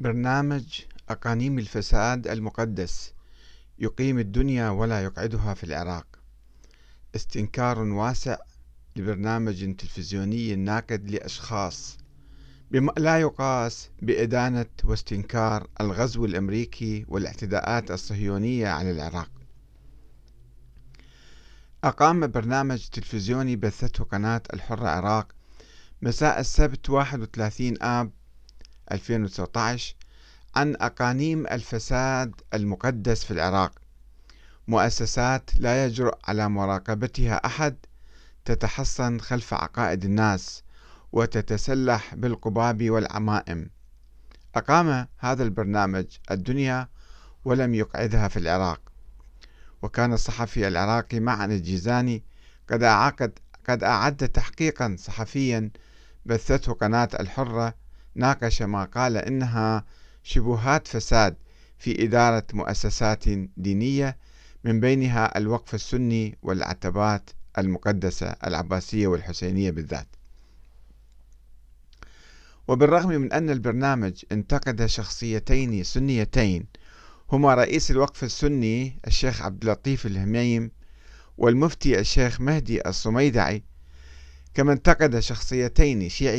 برنامج أقانيم الفساد المقدس يقيم الدنيا ولا يقعدها في العراق. استنكار واسع لبرنامج تلفزيوني ناقد لأشخاص بما لا يقاس بإدانة واستنكار الغزو الأمريكي والاعتداءات الصهيونية على العراق. أقام برنامج تلفزيوني بثته قناة الحرة عراق مساء السبت 31 آب 2019 عن أقانيم الفساد المقدس في العراق. مؤسسات لا يجرؤ على مراقبتها أحد تتحصن خلف عقائد الناس وتتسلح بالقباب والعمائم. أقام هذا البرنامج الدنيا ولم يقعدها في العراق. وكان الصحفي العراقي معن الجيزاني قد أعقد قد أعد تحقيقا صحفيا بثته قناة الحرة ناقش ما قال إنها شبهات فساد في إدارة مؤسسات دينية من بينها الوقف السني والعتبات المقدسة العباسية والحسينية بالذات. وبالرغم من أن البرنامج انتقد شخصيتين سنيتين هما رئيس الوقف السني الشيخ عبد اللطيف الهميم والمفتي الشيخ مهدي الصميدعي كما انتقد شخصيتين شيعيتين